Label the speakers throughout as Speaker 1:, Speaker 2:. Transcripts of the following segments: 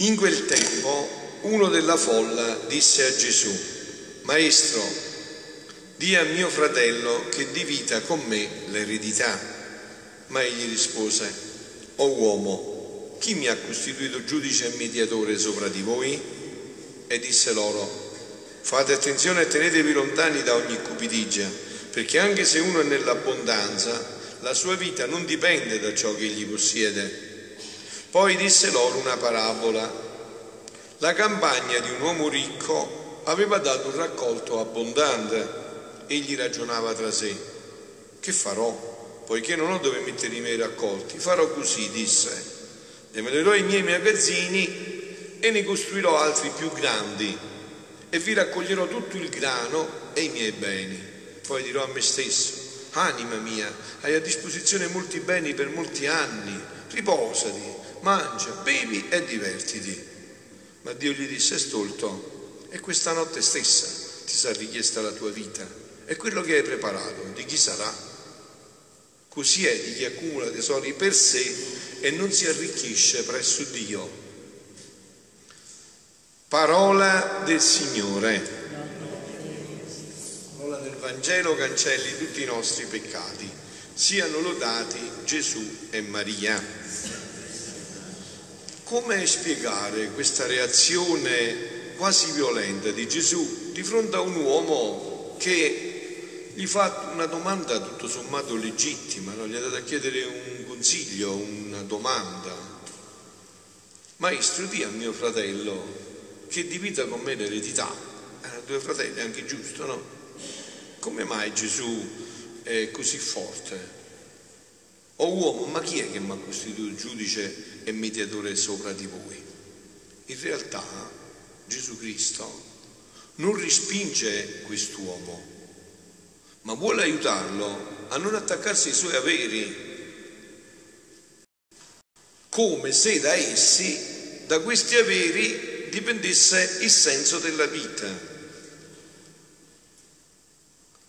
Speaker 1: In quel tempo uno della folla disse a Gesù, Maestro, di a mio fratello che divita con me l'eredità. Ma egli rispose, O uomo, chi mi ha costituito giudice e mediatore sopra di voi? E disse loro, Fate attenzione e tenetevi lontani da ogni cupidigia, perché anche se uno è nell'abbondanza, la sua vita non dipende da ciò che egli possiede. Poi disse loro una parabola. La campagna di un uomo ricco aveva dato un raccolto abbondante. Egli ragionava tra sé. Che farò? Poiché non ho dove mettere i miei raccolti. Farò così, disse. Demolerò i miei magazzini e ne costruirò altri più grandi e vi raccoglierò tutto il grano e i miei beni. Poi dirò a me stesso, anima mia, hai a disposizione molti beni per molti anni, riposati, mangia, bevi e divertiti. Ma Dio gli disse, stolto, e questa notte stessa ti sarà richiesta la tua vita e quello che hai preparato, di chi sarà? Così è di chi accumula tesori per sé e non si arricchisce presso Dio. Parola del Signore. Parola del Vangelo cancelli tutti i nostri peccati. Siano lodati Gesù e Maria. Come spiegare questa reazione quasi violenta di Gesù di fronte a un uomo che gli fa una domanda tutto sommato legittima, no? gli è dato a chiedere un consiglio, una domanda. Maestro, di a mio fratello che divida con me l'eredità. Erano due fratelli, anche giusto, no? Come mai Gesù è così forte? O uomo, ma chi è che mi ha costituito giudice e mediatore sopra di voi? In realtà Gesù Cristo non respinge quest'uomo, ma vuole aiutarlo a non attaccarsi ai suoi averi, come se da essi, da questi averi, dipendesse il senso della vita.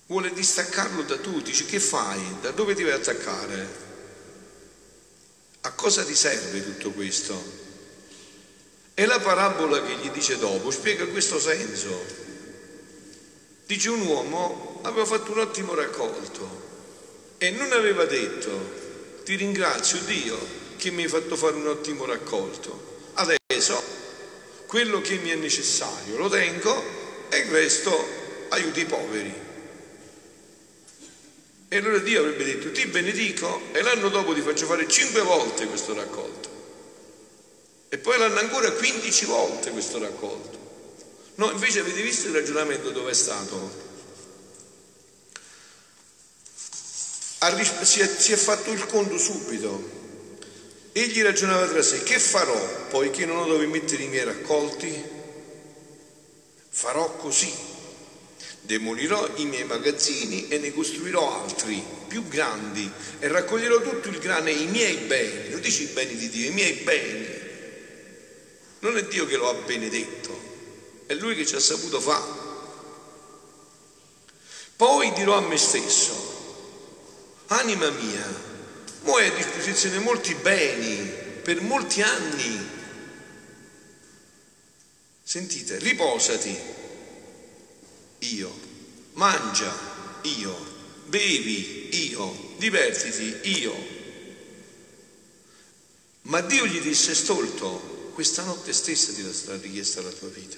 Speaker 1: Vuole distaccarlo da tutti, dice che fai? Da dove ti vai attaccare? A cosa ti serve tutto questo? E la parabola che gli dice dopo spiega questo senso. Dice un uomo aveva fatto un ottimo raccolto e non aveva detto ti ringrazio Dio che mi hai fatto fare un ottimo raccolto. Adesso quello che mi è necessario lo tengo e il resto aiuti i poveri. E allora Dio avrebbe detto ti benedico e l'anno dopo ti faccio fare cinque volte questo raccolto. E poi l'anno ancora 15 volte questo raccolto. No, invece avete visto il ragionamento dove è stato? Si è, si è fatto il conto subito. Egli ragionava tra sé, che farò poiché non ho dove mettere i miei raccolti? Farò così, demolirò i miei magazzini e ne costruirò altri più grandi e raccoglierò tutto il grano e i miei beni, non dici i beni di Dio, i miei beni. Non è Dio che lo ha benedetto, è Lui che ci ha saputo fare. Poi dirò a me stesso, anima mia, Mo hai a disposizione molti beni per molti anni. Sentite, riposati, io, mangia, io, bevi, io, divertiti, io. Ma Dio gli disse, stolto, questa notte stessa ti sarà richiesta la tua vita.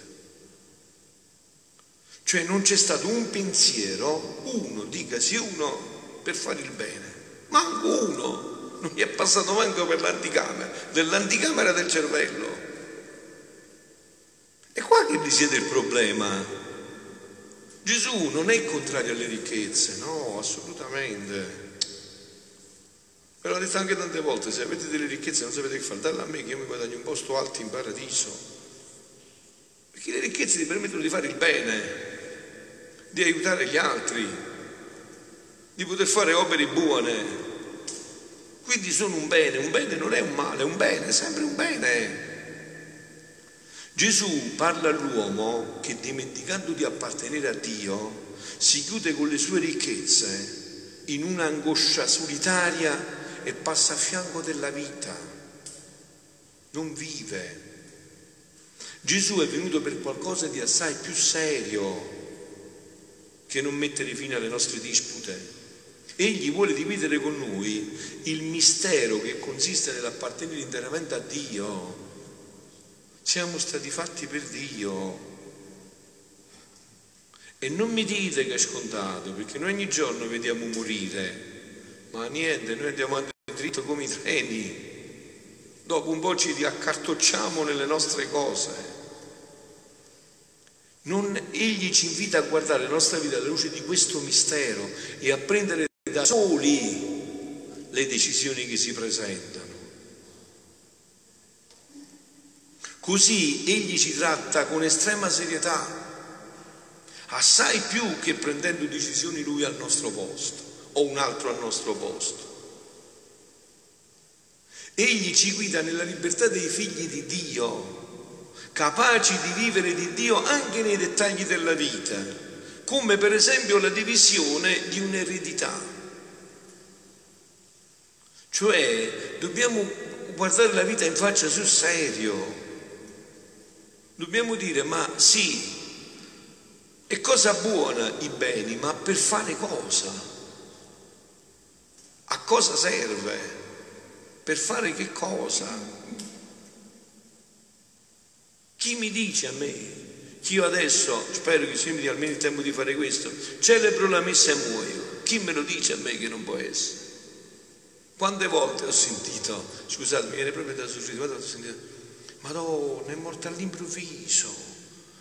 Speaker 1: Cioè non c'è stato un pensiero, uno, dicasi uno, per fare il bene manco uno, non gli è passato manco per l'anticamera, dell'anticamera del cervello. E qua che risiede il problema. Gesù non è contrario alle ricchezze, no, assolutamente. Ve l'ho detto anche tante volte, se avete delle ricchezze non sapete che fare, dalle a me che io mi guadagno un posto alto in paradiso. Perché le ricchezze ti permettono di fare il bene, di aiutare gli altri, di poter fare opere buone. Quindi sono un bene, un bene non è un male, è un bene, è sempre un bene. Gesù parla all'uomo che dimenticando di appartenere a Dio si chiude con le sue ricchezze in un'angoscia solitaria e passa a fianco della vita, non vive. Gesù è venuto per qualcosa di assai più serio che non mettere fine alle nostre dispute. Egli vuole dividere con noi il mistero che consiste nell'appartenere interamente a Dio. Siamo stati fatti per Dio. E non mi dite che è scontato, perché noi ogni giorno vediamo morire, ma niente, noi andiamo avanti dritto come i treni. Dopo un po' ci riaccartocciamo nelle nostre cose. Non, egli ci invita a guardare la nostra vita alla luce di questo mistero e a prendere da soli le decisioni che si presentano. Così egli ci tratta con estrema serietà, assai più che prendendo decisioni lui al nostro posto o un altro al nostro posto. Egli ci guida nella libertà dei figli di Dio, capaci di vivere di Dio anche nei dettagli della vita, come per esempio la divisione di un'eredità. Cioè dobbiamo guardare la vita in faccia sul serio. Dobbiamo dire, ma sì, è cosa buona i beni, ma per fare cosa? A cosa serve? Per fare che cosa? Chi mi dice a me che io adesso, spero che sia almeno il tempo di fare questo, celebro la messa e muoio? Chi me lo dice a me che non può essere? Quante volte ho sentito, scusate, mi viene proprio da sorridere, volte ho sentito, Madonna, è morta all'improvviso.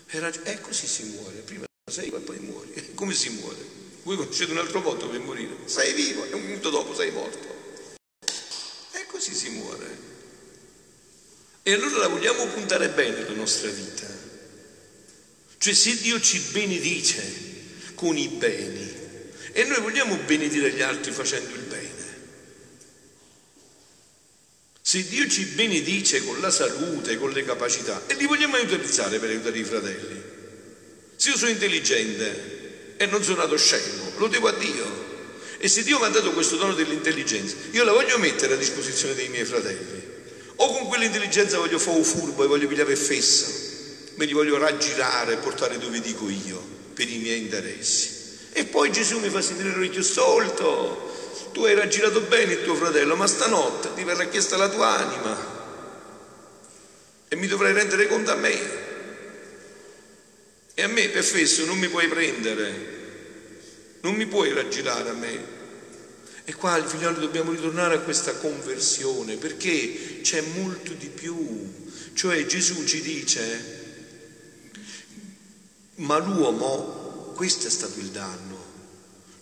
Speaker 1: Era, e così si muore, prima sei e poi muori. Come si muore? Voi conoscete un altro modo per morire. Sei vivo e un minuto dopo sei morto. E così si muore. E allora la vogliamo puntare bene la nostra vita. Cioè se Dio ci benedice con i beni e noi vogliamo benedire gli altri facendo il bene. Se Dio ci benedice con la salute, con le capacità, e li vogliamo utilizzare per aiutare i fratelli. Se io sono intelligente e non sono nato scemo, lo devo a Dio. E se Dio mi ha dato questo dono dell'intelligenza, io la voglio mettere a disposizione dei miei fratelli. O con quell'intelligenza voglio fare un furbo e voglio pigliare fessa, me li voglio raggirare e portare dove dico io, per i miei interessi. E poi Gesù mi fa sentire l'orecchio stolto, tu hai raggirato bene il tuo fratello, ma stanotte ti verrà chiesta la tua anima e mi dovrai rendere conto a me. E a me per fesso non mi puoi prendere, non mi puoi raggirare a me. E qua il figliolo dobbiamo ritornare a questa conversione perché c'è molto di più. Cioè Gesù ci dice, ma l'uomo, questo è stato il danno.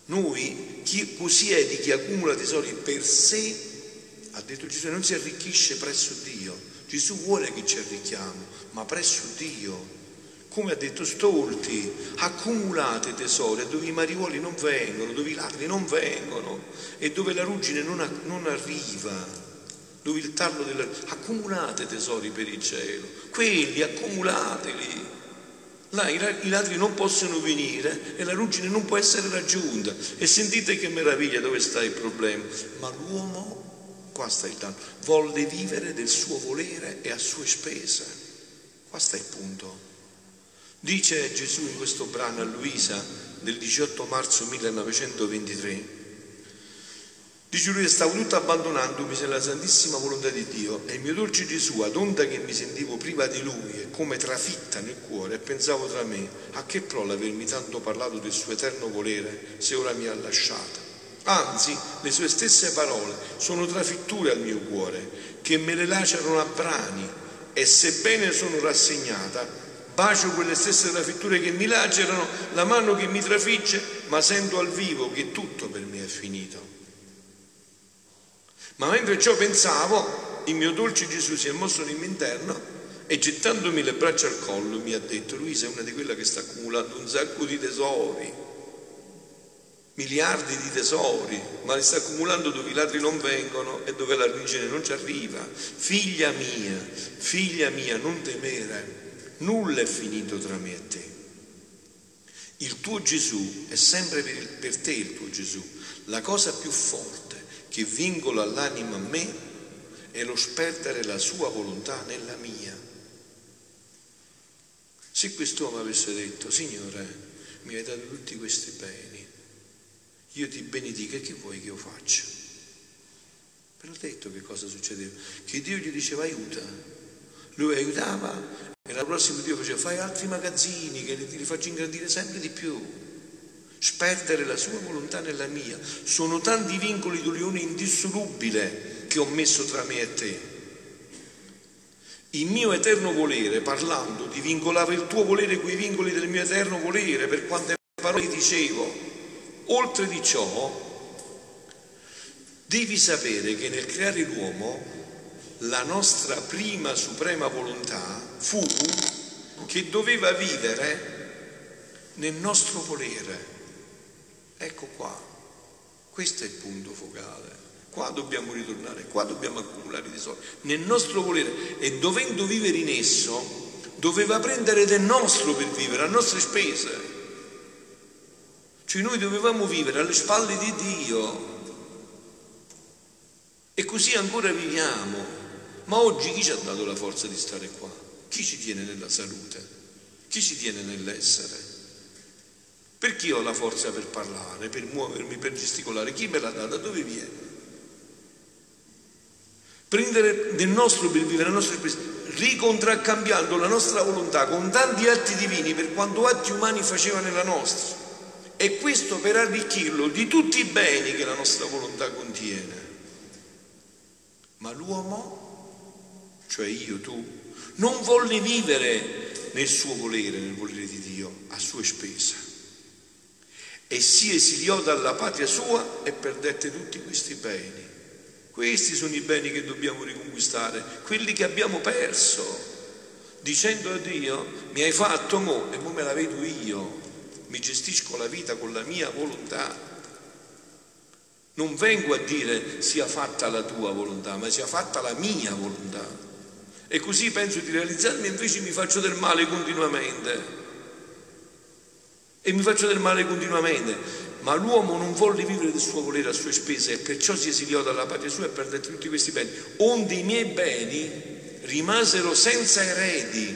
Speaker 1: Noi chi, così è di chi accumula tesori per sé, ha detto Gesù, non si arricchisce presso Dio. Gesù vuole che ci arricchiamo, ma presso Dio. Come ha detto Stolti, accumulate tesori dove i mariuoli non vengono, dove i ladri non vengono e dove la ruggine non, non arriva dove il tarlo della... accumulate tesori per il cielo, quelli accumulateli. Là i ladri non possono venire e la ruggine non può essere raggiunta. E sentite che meraviglia dove sta il problema. Ma l'uomo, qua sta il tanto, volle vivere del suo volere e a sue spese. Qua sta il punto. Dice Gesù in questo brano a Luisa del 18 marzo 1923 Dice lui, stavo tutto abbandonandomi nella santissima volontà di Dio e il mio dolce Gesù, ad onda che mi sentivo priva di lui e come trafitta nel cuore, pensavo tra me, a che pro l'avermi tanto parlato del suo eterno volere se ora mi ha lasciata. Anzi, le sue stesse parole sono trafitture al mio cuore, che me le lacerano a brani, e sebbene sono rassegnata, bacio quelle stesse trafitture che mi lacerano, la mano che mi trafigge, ma sento al vivo che tutto per me è finito. Ma mentre ciò pensavo, il mio dolce Gesù si è mosso nel mio interno e gettandomi le braccia al collo mi ha detto, Luisa è una di quelle che sta accumulando un sacco di tesori, miliardi di tesori, ma li sta accumulando dove i ladri non vengono e dove la origine non ci arriva. Figlia mia, figlia mia, non temere, nulla è finito tra me e te. Il tuo Gesù è sempre per te il tuo Gesù. La cosa più forte che vincola l'anima a me è lo sperdere la sua volontà nella mia. Se quest'uomo avesse detto, Signore, mi hai dato tutti questi beni, io ti benedico e che vuoi che io faccia? Ve l'ho detto che cosa succedeva? Che Dio gli diceva aiuta, lui aiutava e l'anno prossimo Dio faceva fai altri magazzini che li faccio ingrandire sempre di più. Sperdere la sua volontà nella mia. Sono tanti vincoli di unione indissolubile che ho messo tra me e te. Il mio eterno volere, parlando, ti vincolava il tuo volere con i vincoli del mio eterno volere, per quante parole dicevo. Oltre di ciò, devi sapere che nel creare l'uomo la nostra prima suprema volontà fu che doveva vivere nel nostro volere. Ecco qua, questo è il punto focale. Qua dobbiamo ritornare, qua dobbiamo accumulare i tesori. Nel nostro volere e dovendo vivere in esso, doveva prendere del nostro per vivere, a nostre spese. Cioè noi dovevamo vivere alle spalle di Dio. E così ancora viviamo. Ma oggi chi ci ha dato la forza di stare qua? Chi ci tiene nella salute? Chi ci tiene nell'essere? Perché ho la forza per parlare, per muovermi, per gesticolare? Chi me l'ha data? Da dove viene? Prendere del nostro per vivere la nostra esperienza, ricontracambiando la nostra volontà con tanti atti divini per quanto atti umani faceva nella nostra. E questo per arricchirlo di tutti i beni che la nostra volontà contiene. Ma l'uomo cioè io, tu, non volle vivere nel suo volere, nel volere di Dio, a sue spese. E si esiliò dalla patria sua e perdette tutti questi beni. Questi sono i beni che dobbiamo riconquistare, quelli che abbiamo perso, dicendo a Dio, mi hai fatto mo e mo me la vedo io, mi gestisco la vita con la mia volontà. Non vengo a dire sia fatta la tua volontà, ma sia fatta la mia volontà e così penso di realizzarmi invece mi faccio del male continuamente. E mi faccio del male continuamente. Ma l'uomo non volle vivere del suo volere a sue spese e perciò si esiliò dalla patria sua e perdette tutti questi beni. Onde i miei beni rimasero senza eredi.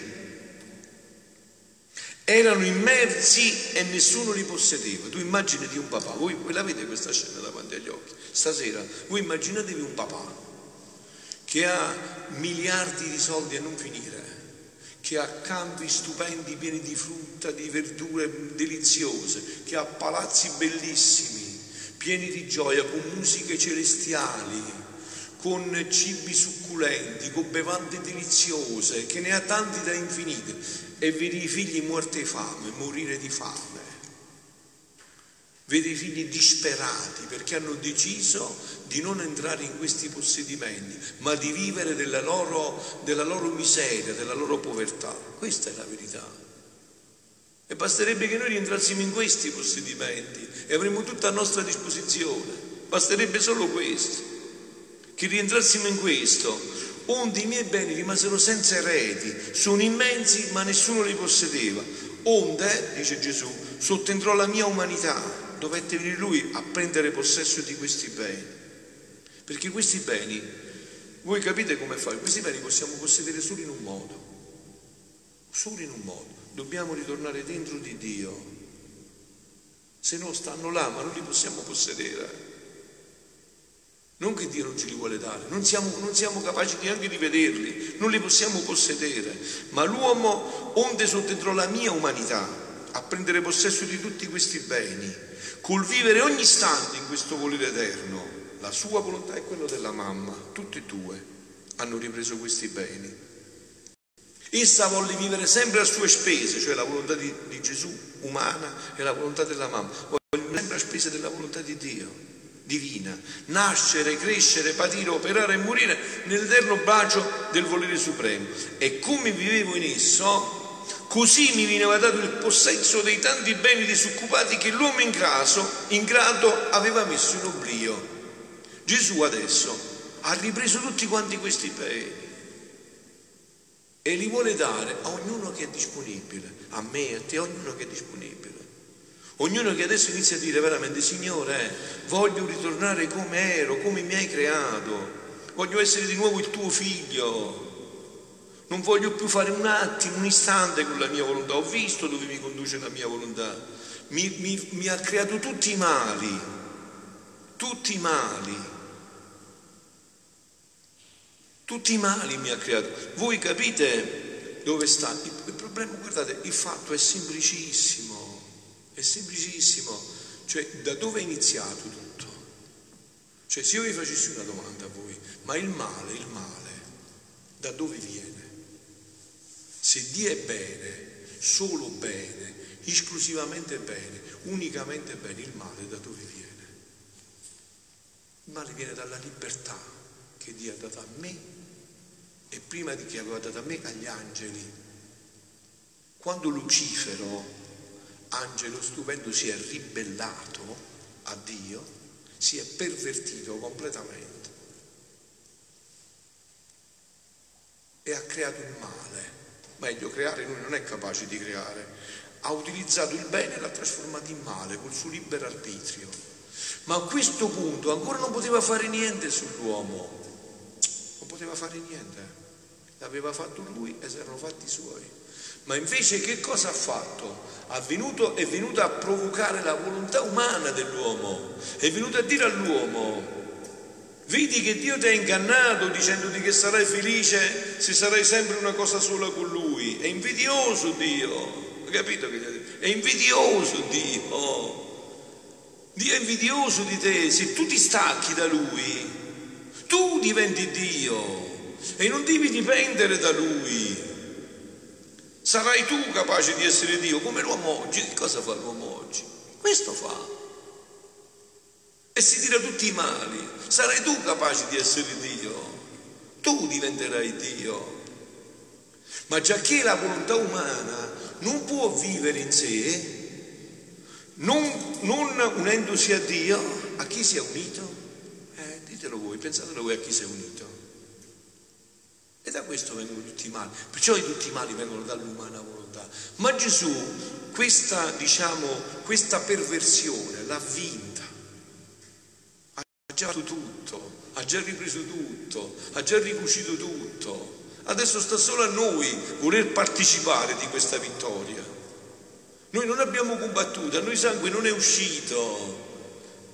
Speaker 1: Erano immersi e nessuno li possedeva. Tu immaginati un papà, voi, voi la vedete questa scena davanti agli occhi. Stasera, voi immaginatevi un papà che ha miliardi di soldi a non finire, che ha campi stupendi pieni di frutta, di verdure deliziose, che ha palazzi bellissimi, pieni di gioia, con musiche celestiali, con cibi succulenti, con bevande deliziose, che ne ha tanti da infinite, e vedi i figli morti di fame, morire di fame Vede i figli disperati perché hanno deciso di non entrare in questi possedimenti, ma di vivere della loro, della loro miseria, della loro povertà. Questa è la verità. E basterebbe che noi rientrassimo in questi possedimenti e avremmo tutto a nostra disposizione. Basterebbe solo questo. Che rientrassimo in questo, onde i miei beni rimasero senza eredi, sono immensi ma nessuno li possedeva. Onde, dice Gesù, sottentrò la mia umanità dovette venire lui a prendere possesso di questi beni. Perché questi beni, voi capite come fare? Questi beni possiamo possedere solo in un modo. Solo in un modo. Dobbiamo ritornare dentro di Dio. Se no stanno là, ma non li possiamo possedere. Non che Dio non ce li vuole dare, non siamo, non siamo, capaci neanche di vederli, non li possiamo possedere, ma l'uomo, onde sottentro la mia umanità, a prendere possesso di tutti questi beni, col vivere ogni istante in questo volere eterno, la sua volontà e quello della mamma, tutti e due hanno ripreso questi beni. Essa volle vivere sempre a sue spese, cioè la volontà di, di Gesù umana e la volontà della mamma, volle sempre a spese della volontà di Dio, divina, nascere, crescere, patire, operare e morire nell'eterno bacio del volere supremo. E come vivevo in esso, Così mi veniva dato il possesso dei tanti beni disoccupati che l'uomo in ingrato, aveva messo in oblio. Gesù adesso ha ripreso tutti quanti questi beni e li vuole dare a ognuno che è disponibile, a me, a te, a ognuno che è disponibile. Ognuno che adesso inizia a dire veramente, Signore, voglio ritornare come ero, come mi hai creato, voglio essere di nuovo il tuo figlio, non voglio più fare un attimo, un istante con la mia volontà, ho visto dove mi conduce la mia volontà, mi, mi, mi ha creato tutti i mali, tutti i mali, tutti i mali mi ha creato. Voi capite dove sta? Il problema, guardate, il fatto è semplicissimo, è semplicissimo. Cioè, da dove è iniziato tutto? Cioè, se io vi facessi una domanda a voi, ma il male, il male, da dove viene? Se Dio è bene, solo bene, esclusivamente bene, unicamente bene, il male da dove viene? Il male viene dalla libertà che Dio ha dato a me e prima di che aveva dato a me agli angeli. Quando Lucifero, angelo stupendo, si è ribellato a Dio, si è pervertito completamente e ha creato il male. Meglio, creare lui non è capace di creare. Ha utilizzato il bene e l'ha trasformato in male col suo libero arbitrio. Ma a questo punto ancora non poteva fare niente sull'uomo. Non poteva fare niente l'aveva fatto lui e si erano fatti suoi. Ma invece che cosa ha fatto? Ha venuto, è venuto a provocare la volontà umana dell'uomo, è venuto a dire all'uomo, vedi che Dio ti ha ingannato dicendoti che sarai felice se sarai sempre una cosa sola con Lui, è invidioso Dio, capito che È invidioso Dio, Dio è invidioso di te, se tu ti stacchi da Lui, tu diventi Dio e non devi dipendere da lui. Sarai tu capace di essere Dio come l'uomo oggi. Che cosa fa l'uomo oggi? Questo fa. E si tira tutti i mali. Sarai tu capace di essere Dio. Tu diventerai Dio. Ma già che la volontà umana non può vivere in sé, non, non unendosi a Dio, a chi si è unito? Eh, ditelo voi, pensatelo voi a chi si è unito. E da questo vengono tutti i mali. Perciò tutti i mali vengono dall'umana volontà. Ma Gesù questa, diciamo, questa perversione l'ha vinta. Ha già fatto tutto, ha già ripreso tutto, ha già ricucito tutto. Adesso sta solo a noi voler partecipare di questa vittoria. Noi non abbiamo combattuto, a noi sangue non è uscito.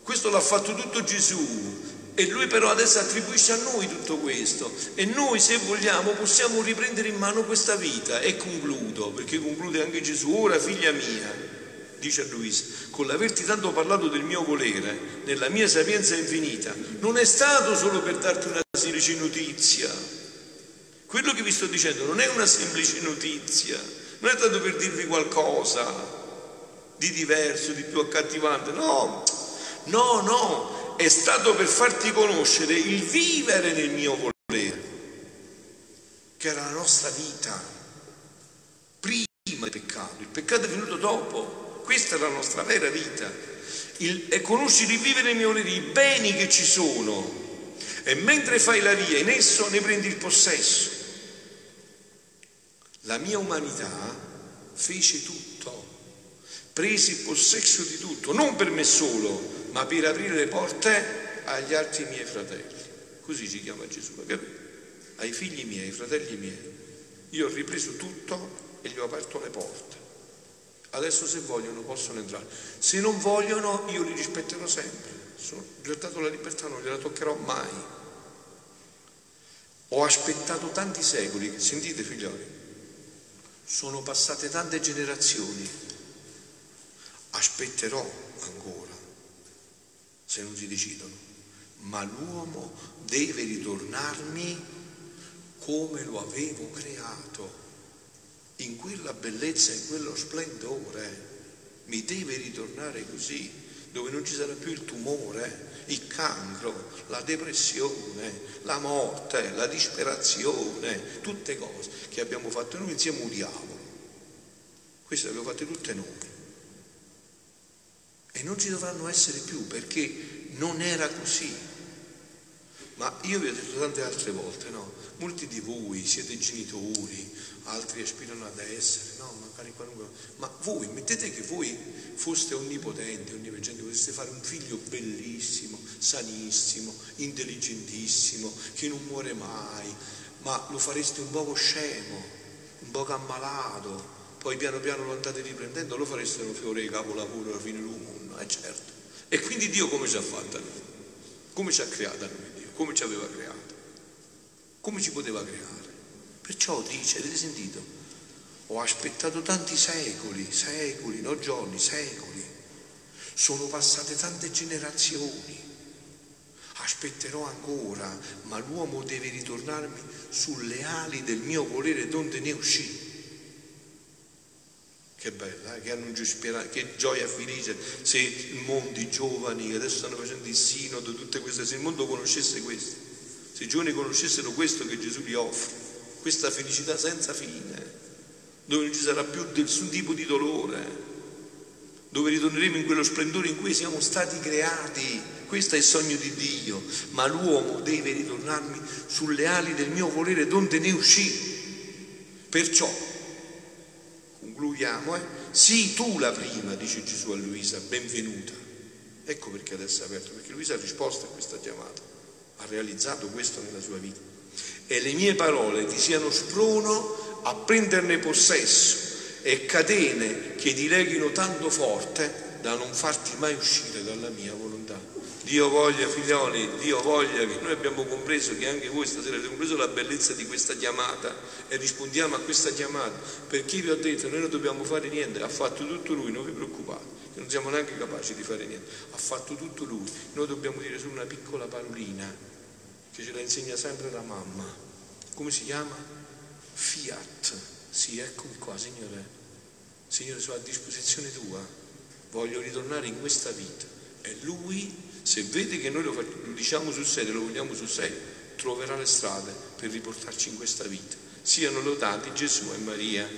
Speaker 1: Questo l'ha fatto tutto Gesù. E lui però adesso attribuisce a noi tutto questo e noi se vogliamo possiamo riprendere in mano questa vita e concludo, perché conclude anche Gesù, ora figlia mia, dice a Luisa, con l'averti tanto parlato del mio volere, nella mia sapienza infinita, non è stato solo per darti una semplice notizia. Quello che vi sto dicendo non è una semplice notizia, non è stato per dirvi qualcosa di diverso, di più accattivante, no, no, no, è stato per farti conoscere il vivere nel mio volere, che era la nostra vita, prima del peccato. Il peccato è venuto dopo, questa è la nostra vera vita. Il, e conosci il vivere nel mio volere, i beni che ci sono, e mentre fai la via in esso ne prendi il possesso. La mia umanità fece tutto, prese il possesso di tutto, non per me solo, ma per aprire le porte agli altri miei fratelli. Così ci chiama Gesù, capito? Ai figli miei, ai fratelli miei. Io ho ripreso tutto e gli ho aperto le porte. Adesso se vogliono possono entrare. Se non vogliono io li rispetterò sempre. Sono, gli ho dato la libertà, non gliela toccherò mai. Ho aspettato tanti secoli, sentite figlioli, sono passate tante generazioni, aspetterò ancora se non si decidono, ma l'uomo deve ritornarmi come lo avevo creato, in quella bellezza, in quello splendore. Mi deve ritornare così, dove non ci sarà più il tumore, il cancro, la depressione, la morte, la disperazione, tutte cose che abbiamo fatto noi insieme un diavolo. Queste le abbiamo fatte tutte noi e non ci dovranno essere più perché non era così. Ma io vi ho detto tante altre volte, no? Molti di voi siete genitori, altri aspirano ad essere, no? Magari qualunque... Ma voi, mettete che voi foste onnipotenti, onnipotenti, poteste fare un figlio bellissimo, sanissimo, intelligentissimo, che non muore mai, ma lo fareste un poco scemo, un poco ammalato, poi piano piano lo andate riprendendo, lo fareste un fiore di capolavoro alla fine del mondo, eh certo. E quindi Dio come ci ha fatto a noi? Come ci ha creato a noi? Come ci aveva creato? Come ci poteva creare? Perciò dice, avete sentito? Ho aspettato tanti secoli, secoli, non giorni, secoli. Sono passate tante generazioni. Aspetterò ancora, ma l'uomo deve ritornarmi sulle ali del mio volere donde ne uscì. Che bella, eh? che annuncio speranza, che gioia felice se il mondo, i giovani che adesso stanno facendo il sinodo, tutte queste, se il mondo conoscesse questo, se i giovani conoscessero questo che Gesù gli offre, questa felicità senza fine, dove non ci sarà più nessun tipo di dolore, dove ritorneremo in quello splendore in cui siamo stati creati. Questo è il sogno di Dio, ma l'uomo deve ritornarmi sulle ali del mio volere donde ne uscì. Perciò concludiamo, eh? Sii tu la prima, dice Gesù a Luisa, benvenuta. Ecco perché adesso è aperto, perché Luisa ha risposto a questa chiamata, ha realizzato questo nella sua vita. E le mie parole ti siano sprono a prenderne possesso e catene che ti leghino tanto forte da non farti mai uscire dalla mia volontà. Dio voglia, figlioli, Dio voglia che noi abbiamo compreso, che anche voi stasera avete compreso la bellezza di questa chiamata e rispondiamo a questa chiamata. Perché vi ho detto, noi non dobbiamo fare niente, ha fatto tutto Lui, non vi preoccupate, non siamo neanche capaci di fare niente, ha fatto tutto Lui. Noi dobbiamo dire solo una piccola parolina che ce la insegna sempre la mamma. Come si chiama? Fiat. Sì, eccomi qua, Signore. Signore, sono a disposizione tua. Voglio ritornare in questa vita. E Lui se vede che noi lo, lo diciamo sul serio, lo vogliamo sul serio, troverà le strade per riportarci in questa vita. Siano lodati Gesù e Maria.